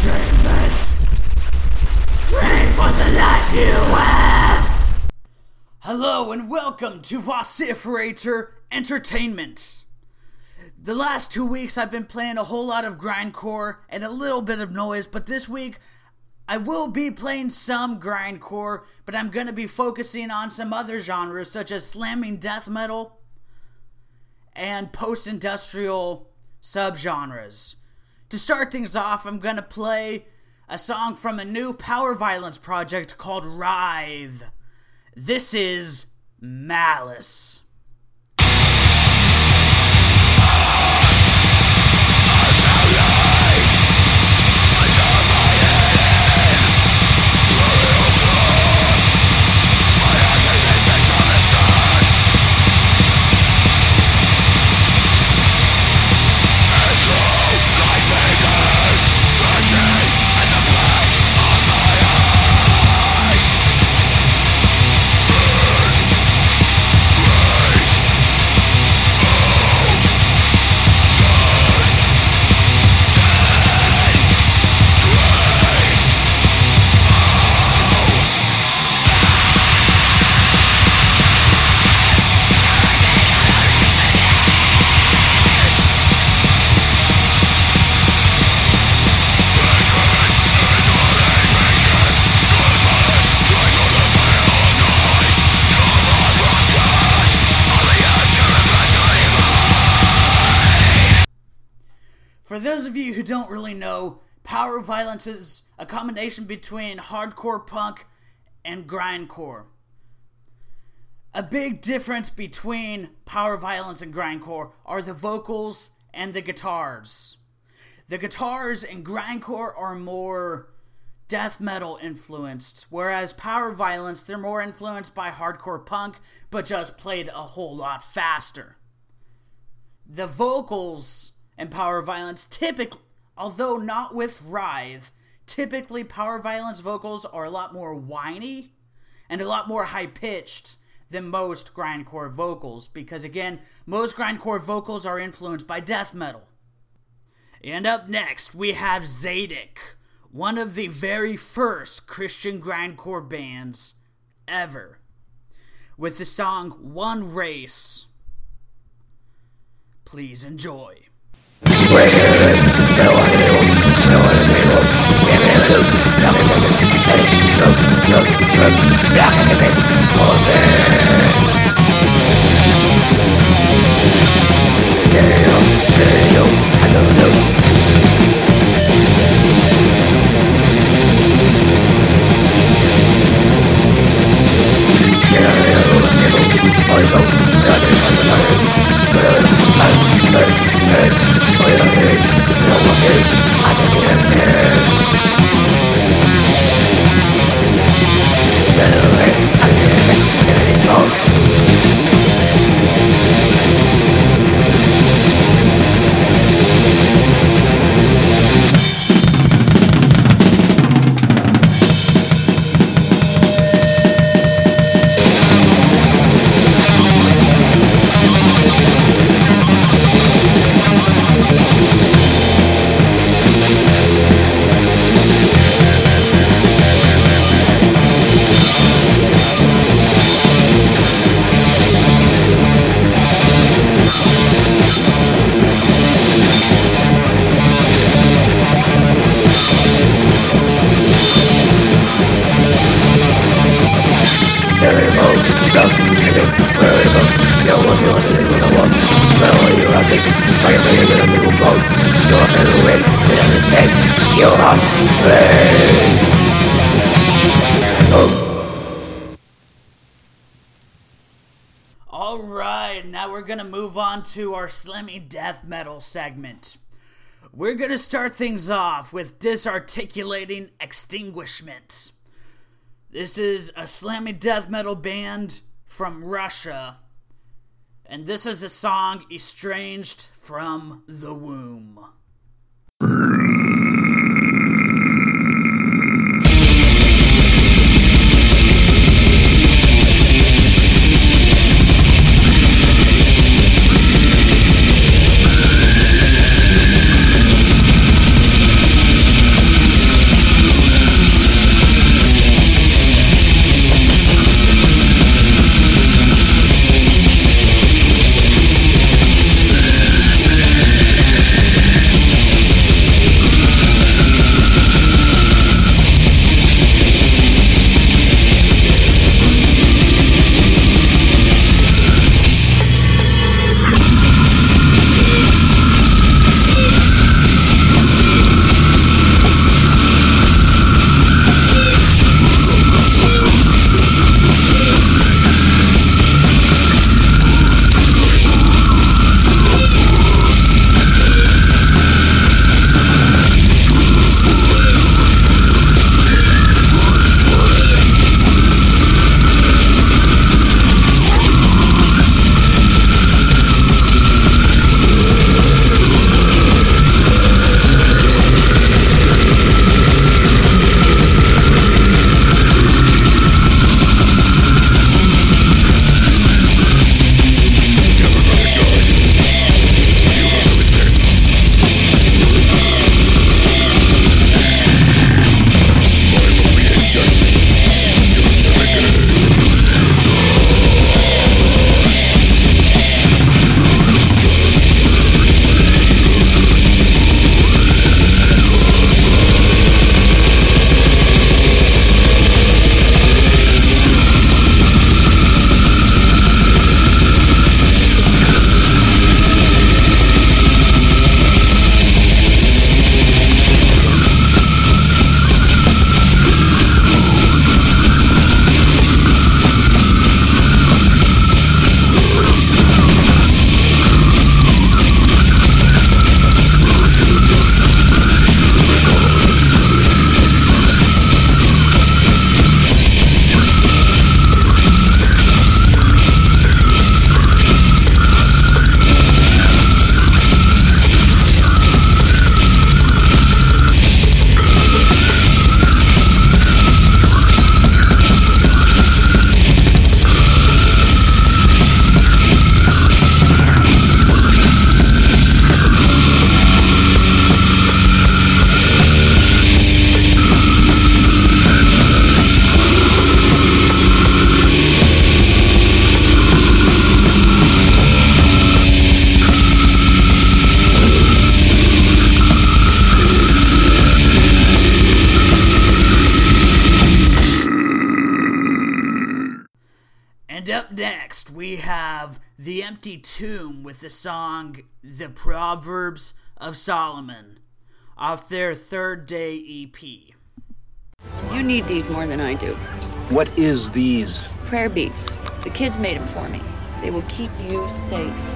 entertainment. Train for the life you have. Hello and welcome to Vociferator Entertainment. The last two weeks I've been playing a whole lot of grindcore and a little bit of noise, but this week I will be playing some grindcore, but I'm going to be focusing on some other genres such as slamming death metal and post industrial subgenres. To start things off, I'm to play a song from a new power violence project called Writhe. This is Malice. For those of you who don't really know, power violence is a combination between hardcore punk and grindcore. A big difference between power violence and grindcore are the vocals and the guitars. The guitars in grindcore are more death metal influenced, whereas power violence they're more influenced by hardcore punk, but just played a whole lot faster. The vocals and power violence typically, although not with Writhe, typically power violence vocals are a lot more whiny and a lot more high pitched than most grindcore vocals because again, most grindcore vocals are influenced by death metal. And up next, we have Zadik, one of the very first Christian grindcore bands ever, with the song One Race. Please enjoy. Yeah. Get away, I get away, get away, We're gonna start things off with Disarticulating Extinguishment. This is a Slammy Death Metal band from Russia, and this is the song Estranged from the Womb. Tomb the song The Proverbs of Solomon off their third day EP. You need these more than I do. What is these? Prayer beads. The kids made them for me. They will keep you safe.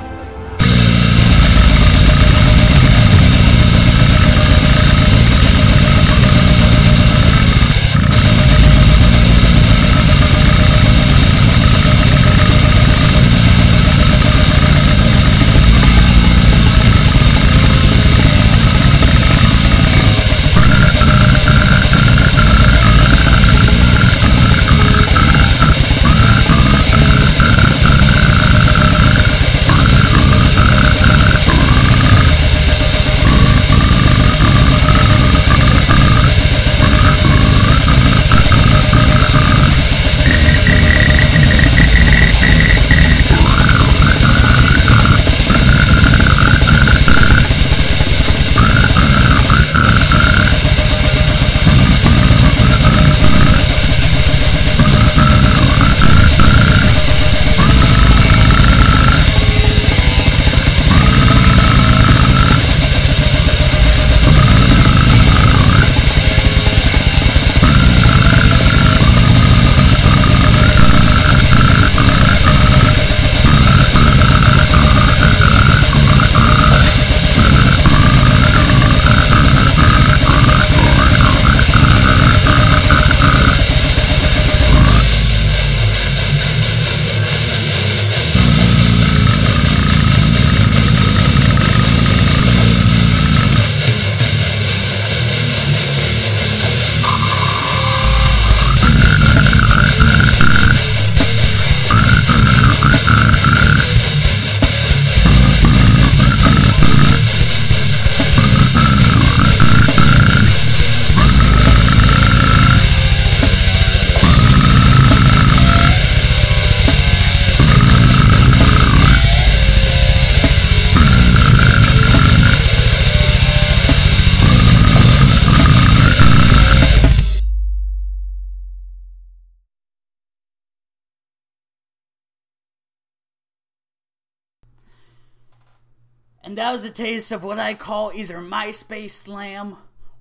And that was a taste of what I call either MySpace Slam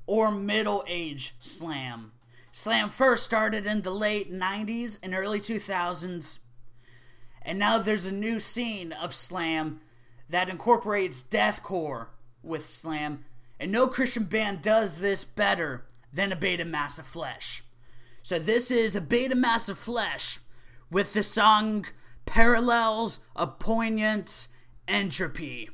or Middle Age Slam. Slam first started in the late 90s and early 2000s, and now there's a new scene of Slam that incorporates deathcore with Slam, and no Christian band does this better than Abated Mass of Flesh. So this is Abated Mass of Flesh with the song Parallels of Poignant Entropy.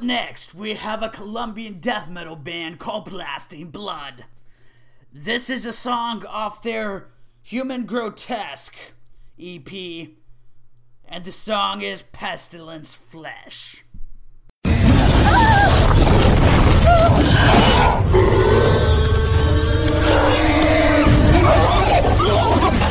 Up next, we have a Colombian death metal band called Blasting Blood. This is a song off their Human Grotesque EP, and the song is Pestilence Flesh.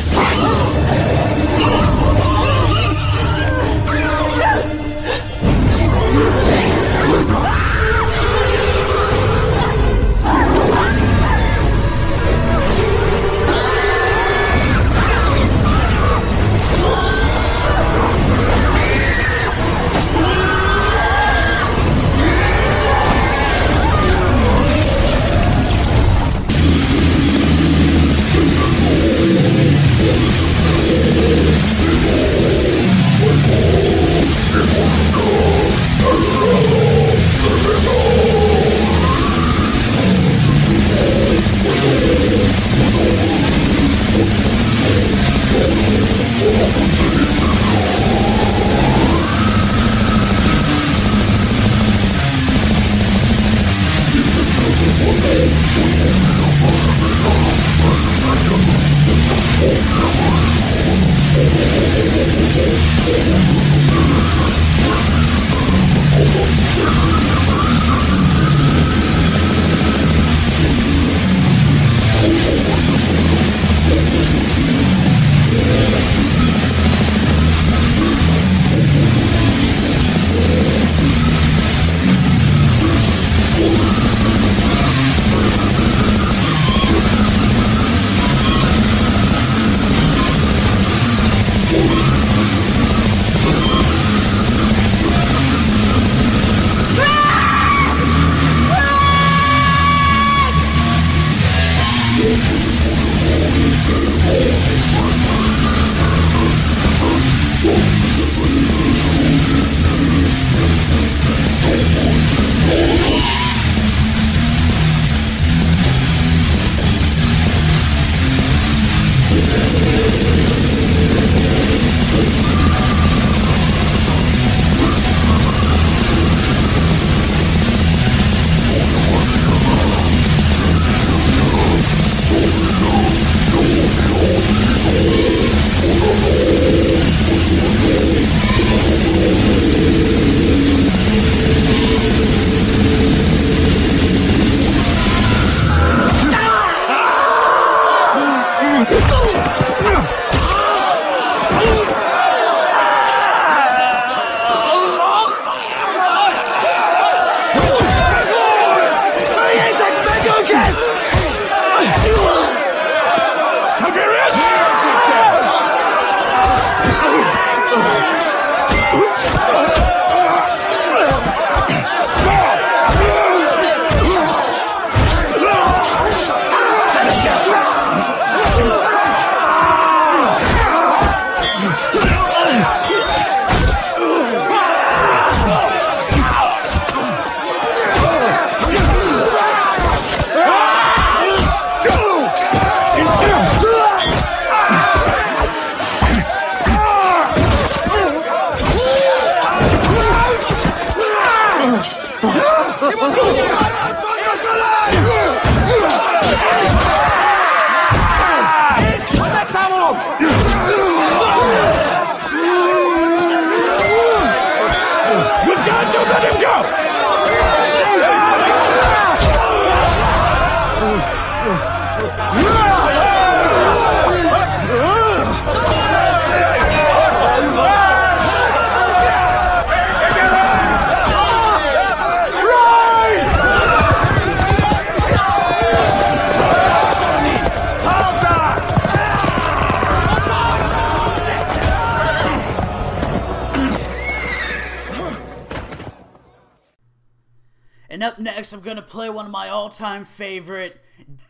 play one of my all-time favorite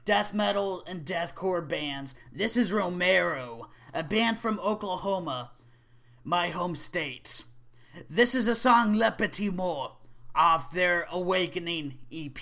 death metal and deathcore bands. This is Romero, a band from Oklahoma, my home state. This is a song Le Petit Mort off their Awakening EP.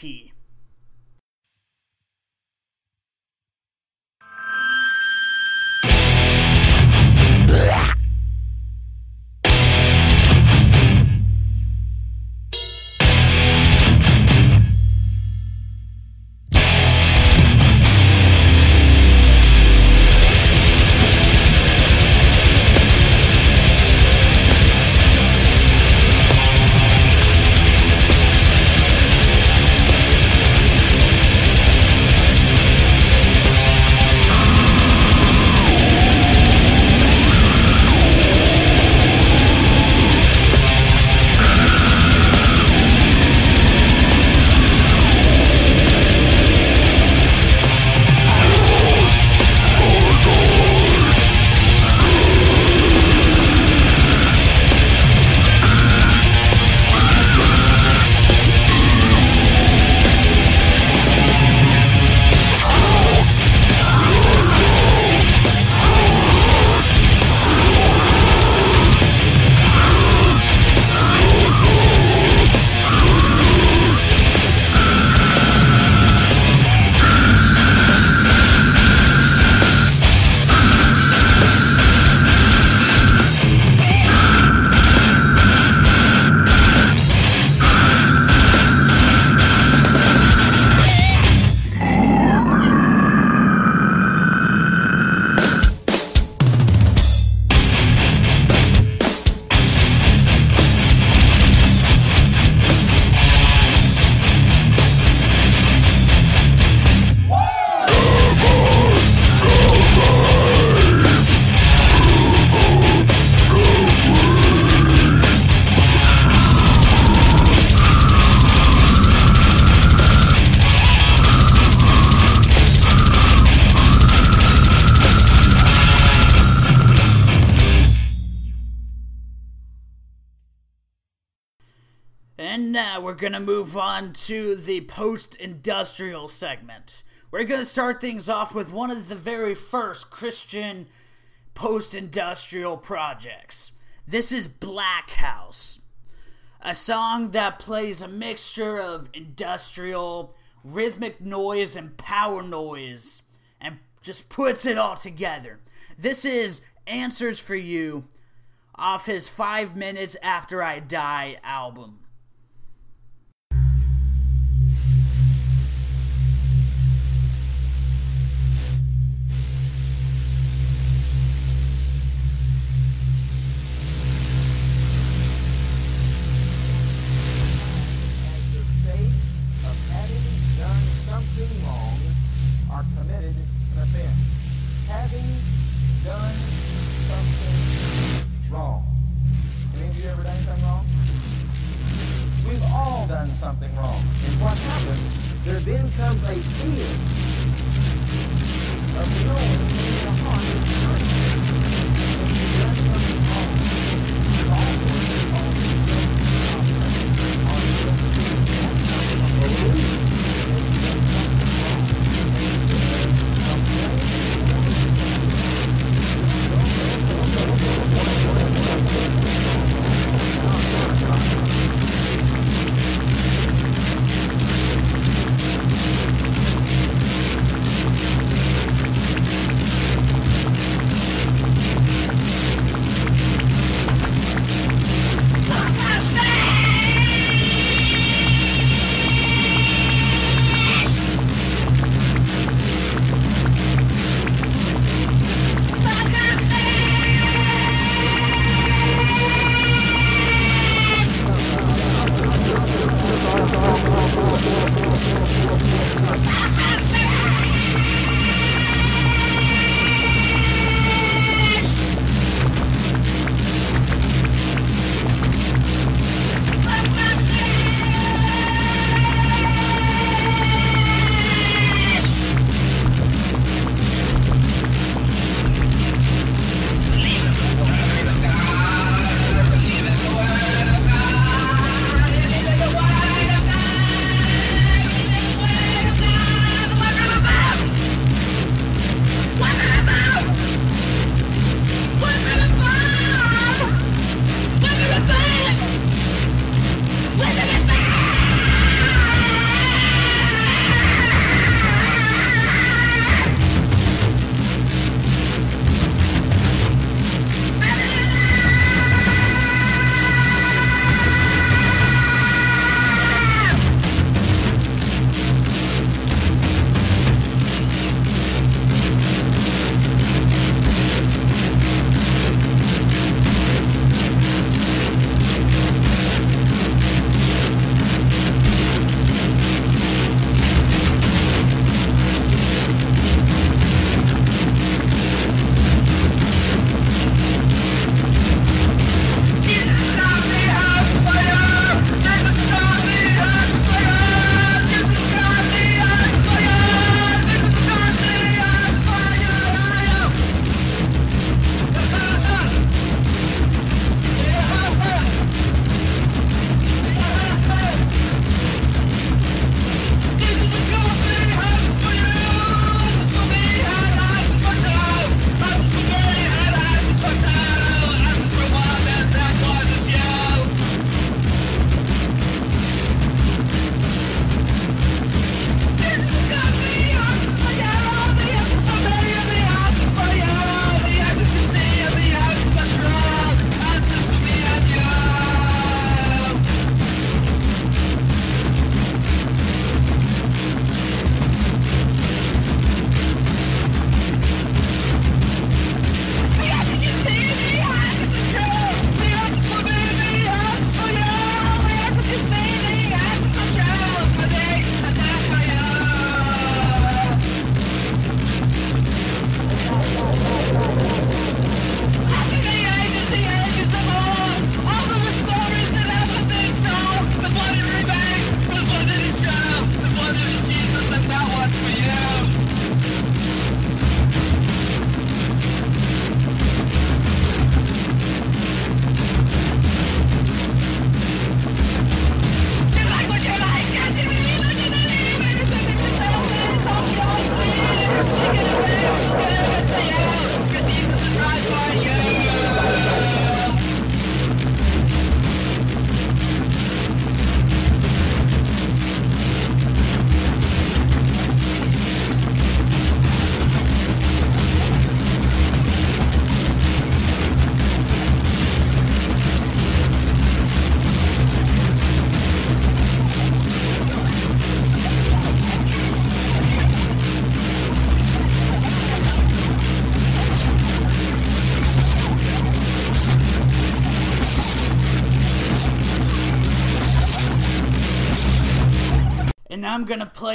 We're gonna move on to the post industrial segment. We're gonna start things off with one of the very first Christian post industrial projects. This is Blackhouse, a song that plays a mixture of industrial, rhythmic noise, and power noise, and just puts it all together. This is Answers for You off his Five Minutes After I Die album. All. Done something wrong. And what happens, there then comes a fear of knowing in the heart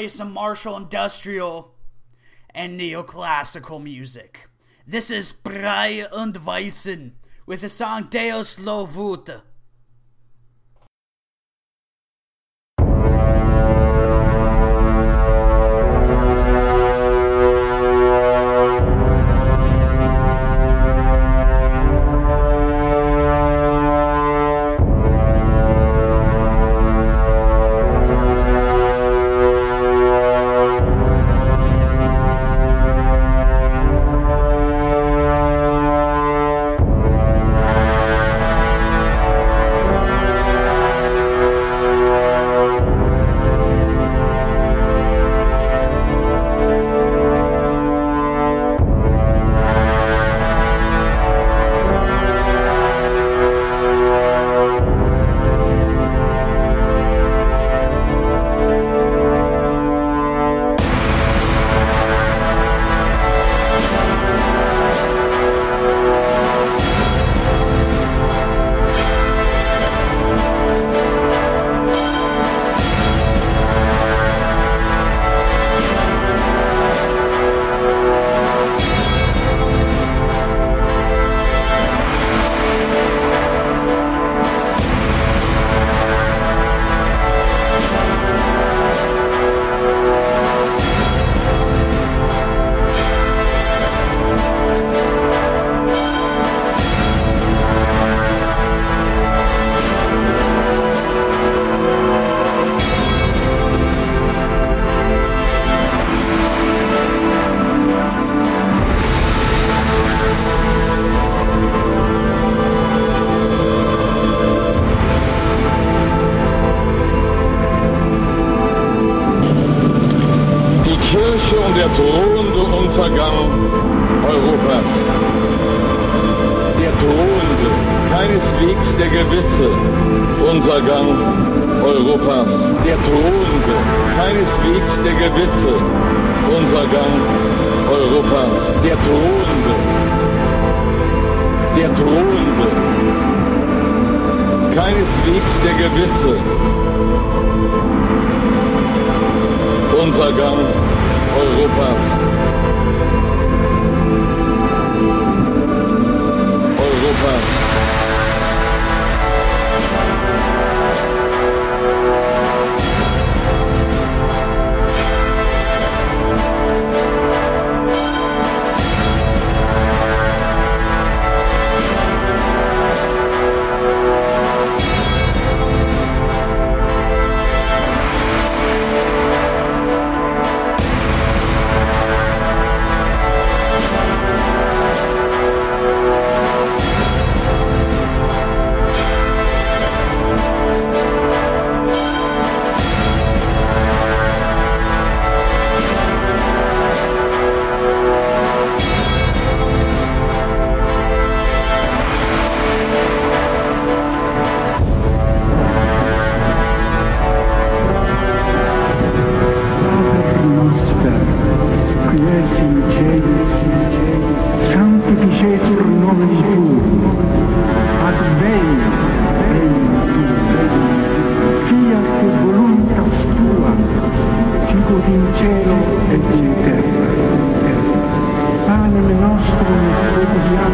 play some martial industrial and neoclassical music. This is Brei und Weissen with the song Deus Lo Vult. Untergang Europas. Der drohende, der drohende, keineswegs der gewisse Untergang Europas. Europas.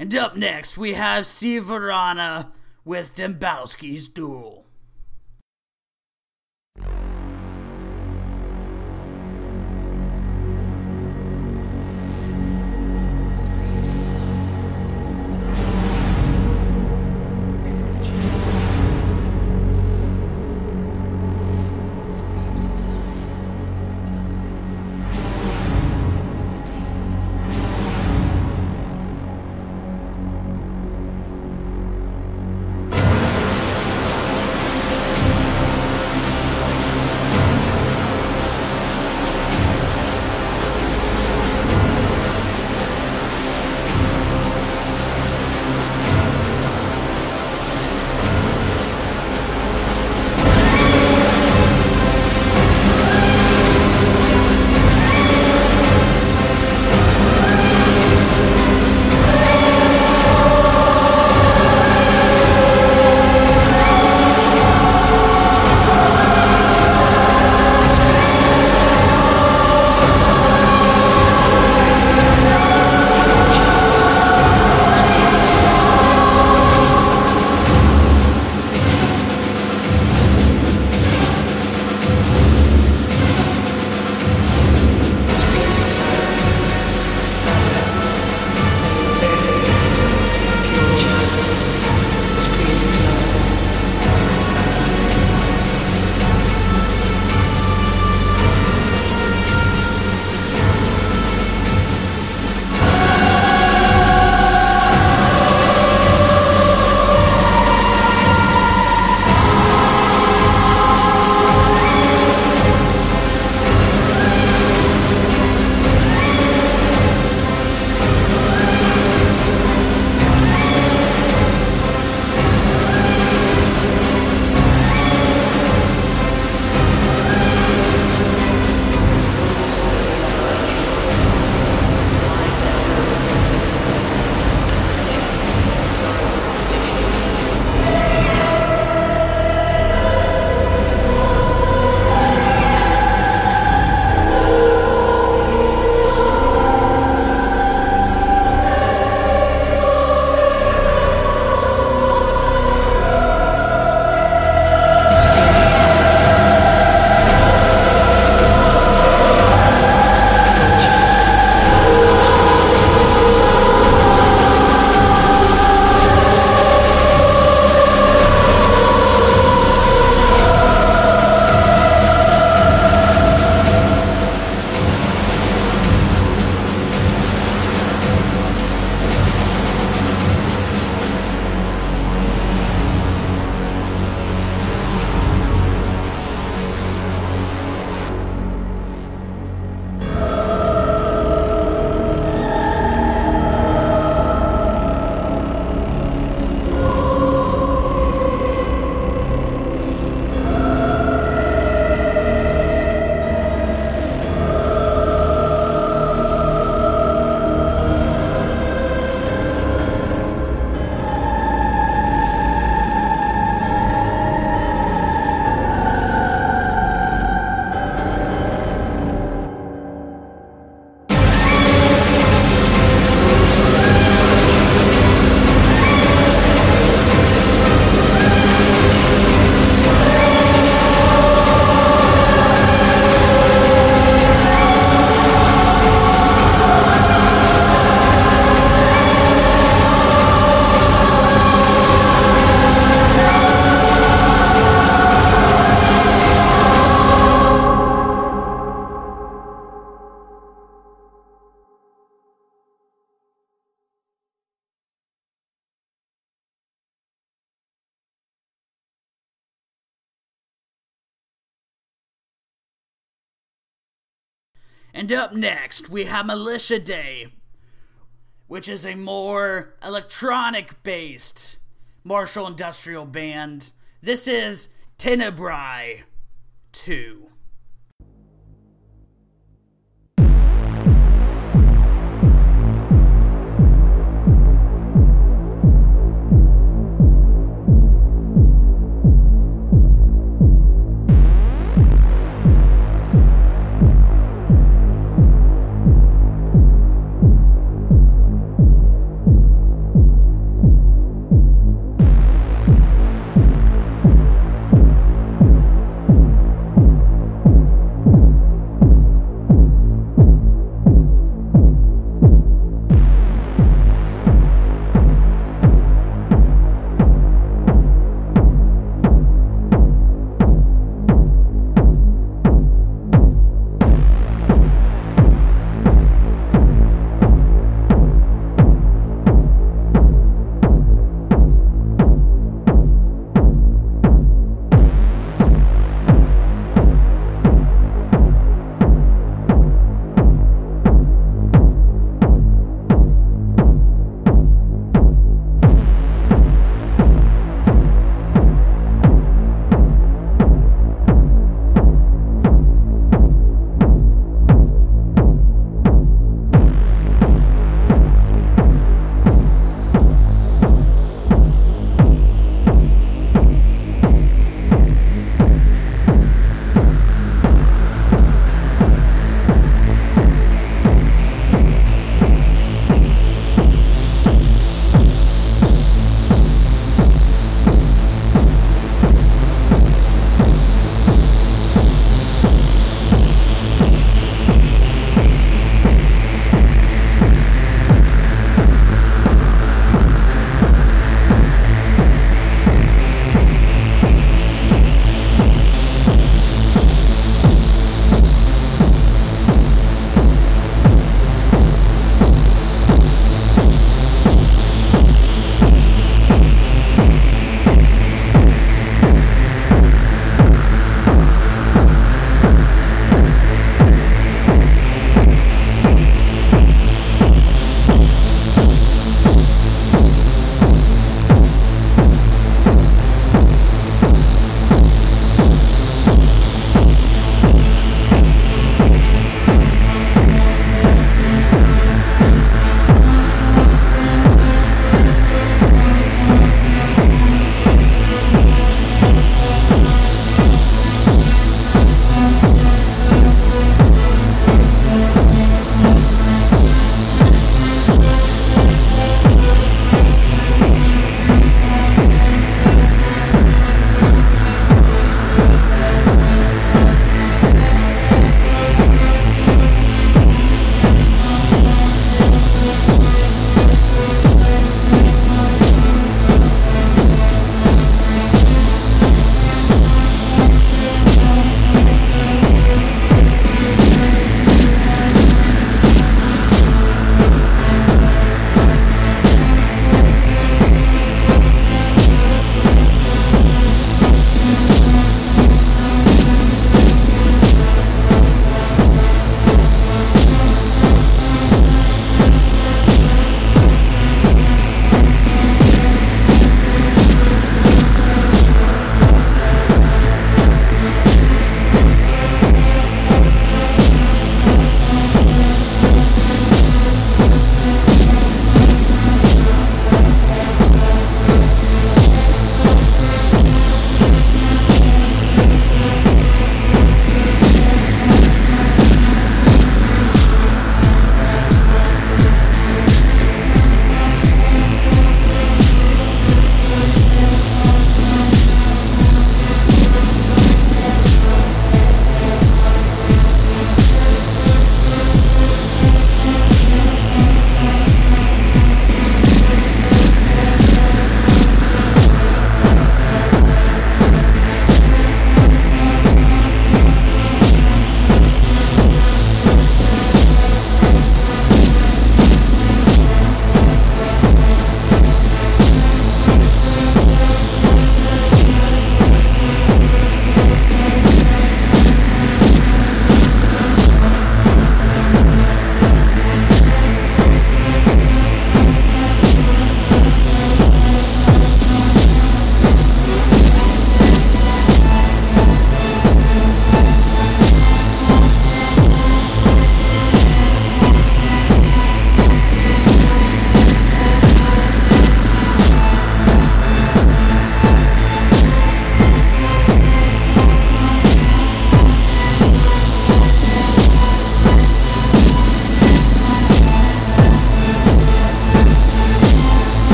And up next, we have Severana with Dembowski's Duel. And up next, we have Militia Day, which is a more electronic based martial industrial band. This is Tenebrae 2.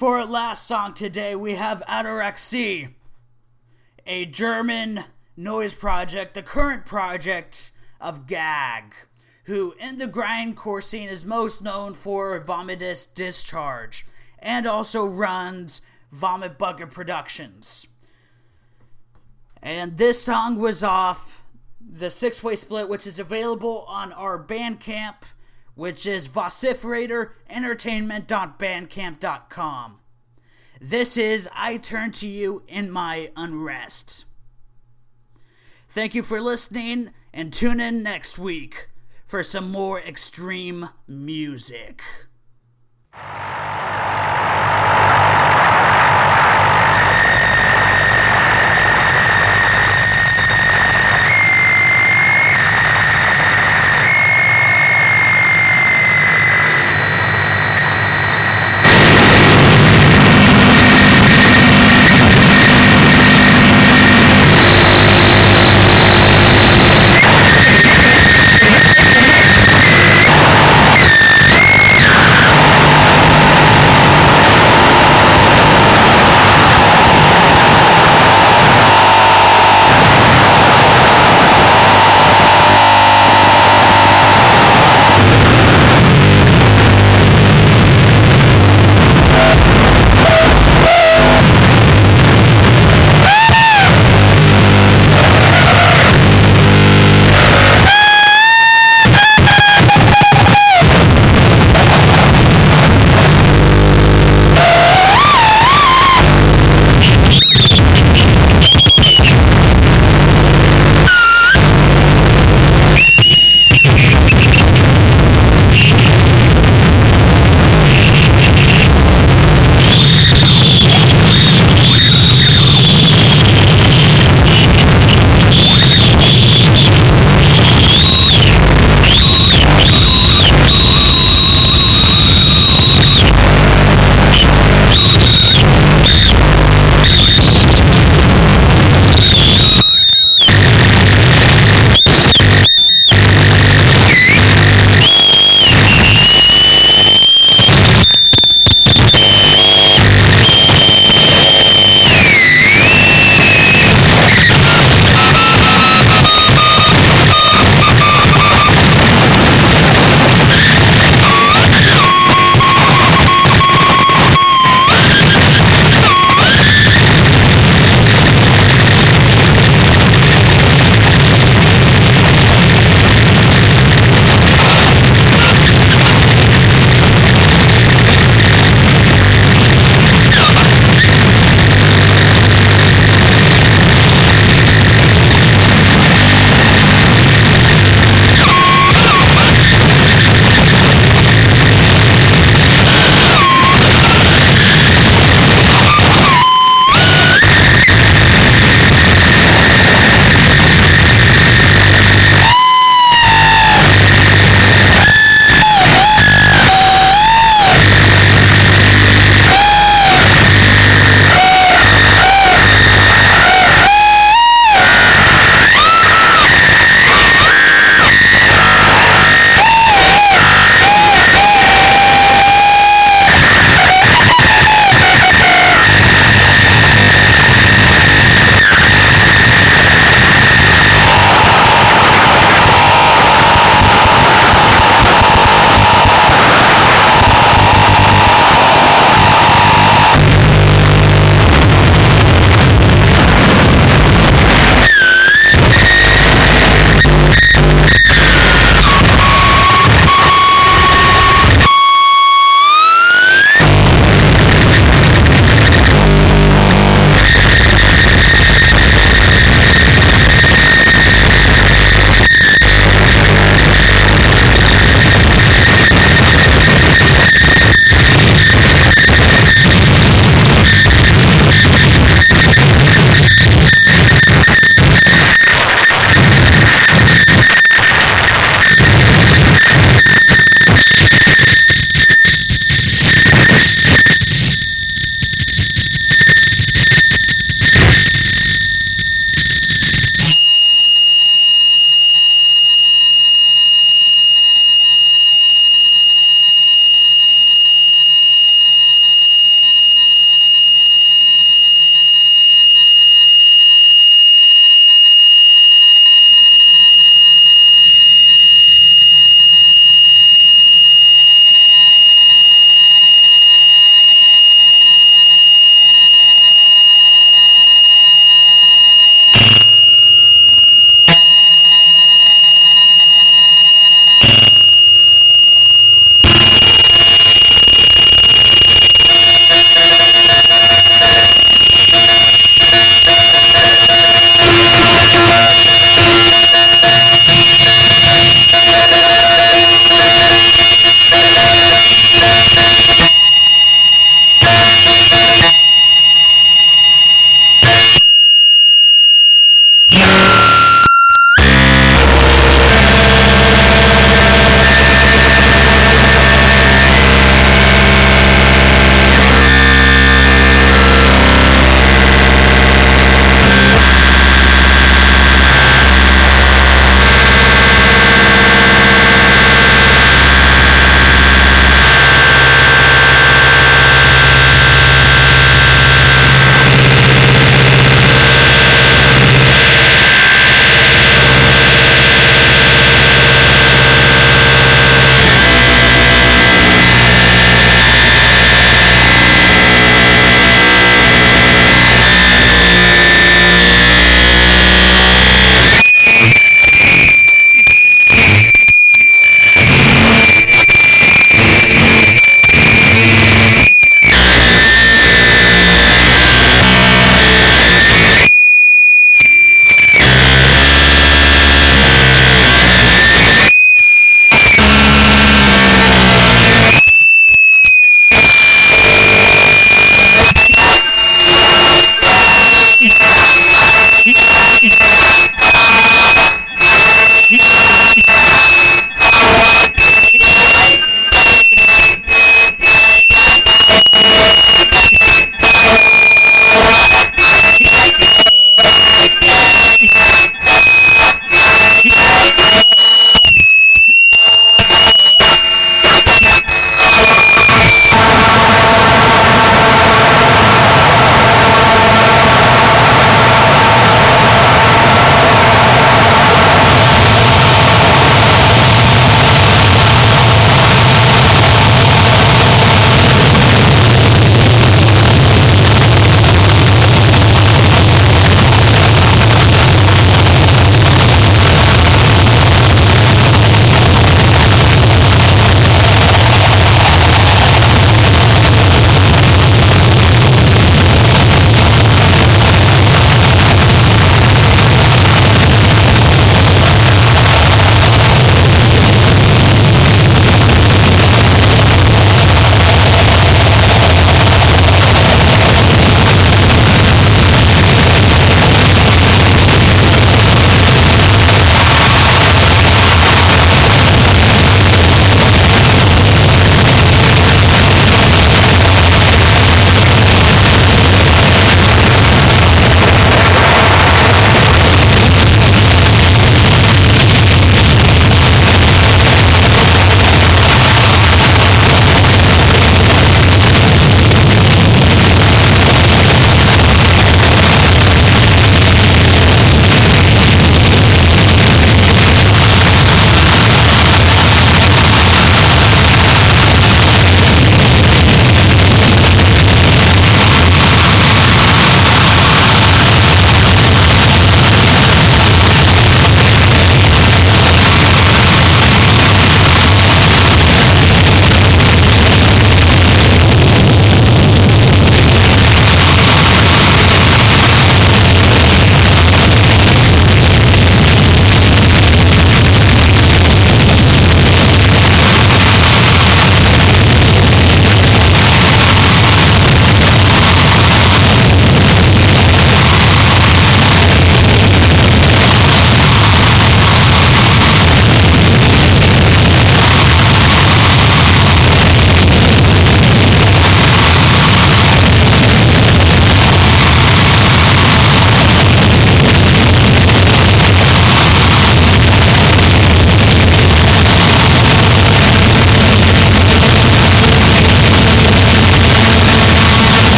For our last song today, we have Ataraxie, a German noise project, the current project of Gag, who in the grindcore scene is most known for Vomitus Discharge and also runs Vomit Bucket Productions. And this song was off the six way split, which is available on our Bandcamp, which is vociferator.entertainment.bandcamp.com. This is I Turn to You in My Unrest. Thank you for listening, and tune in next week for some more extreme music.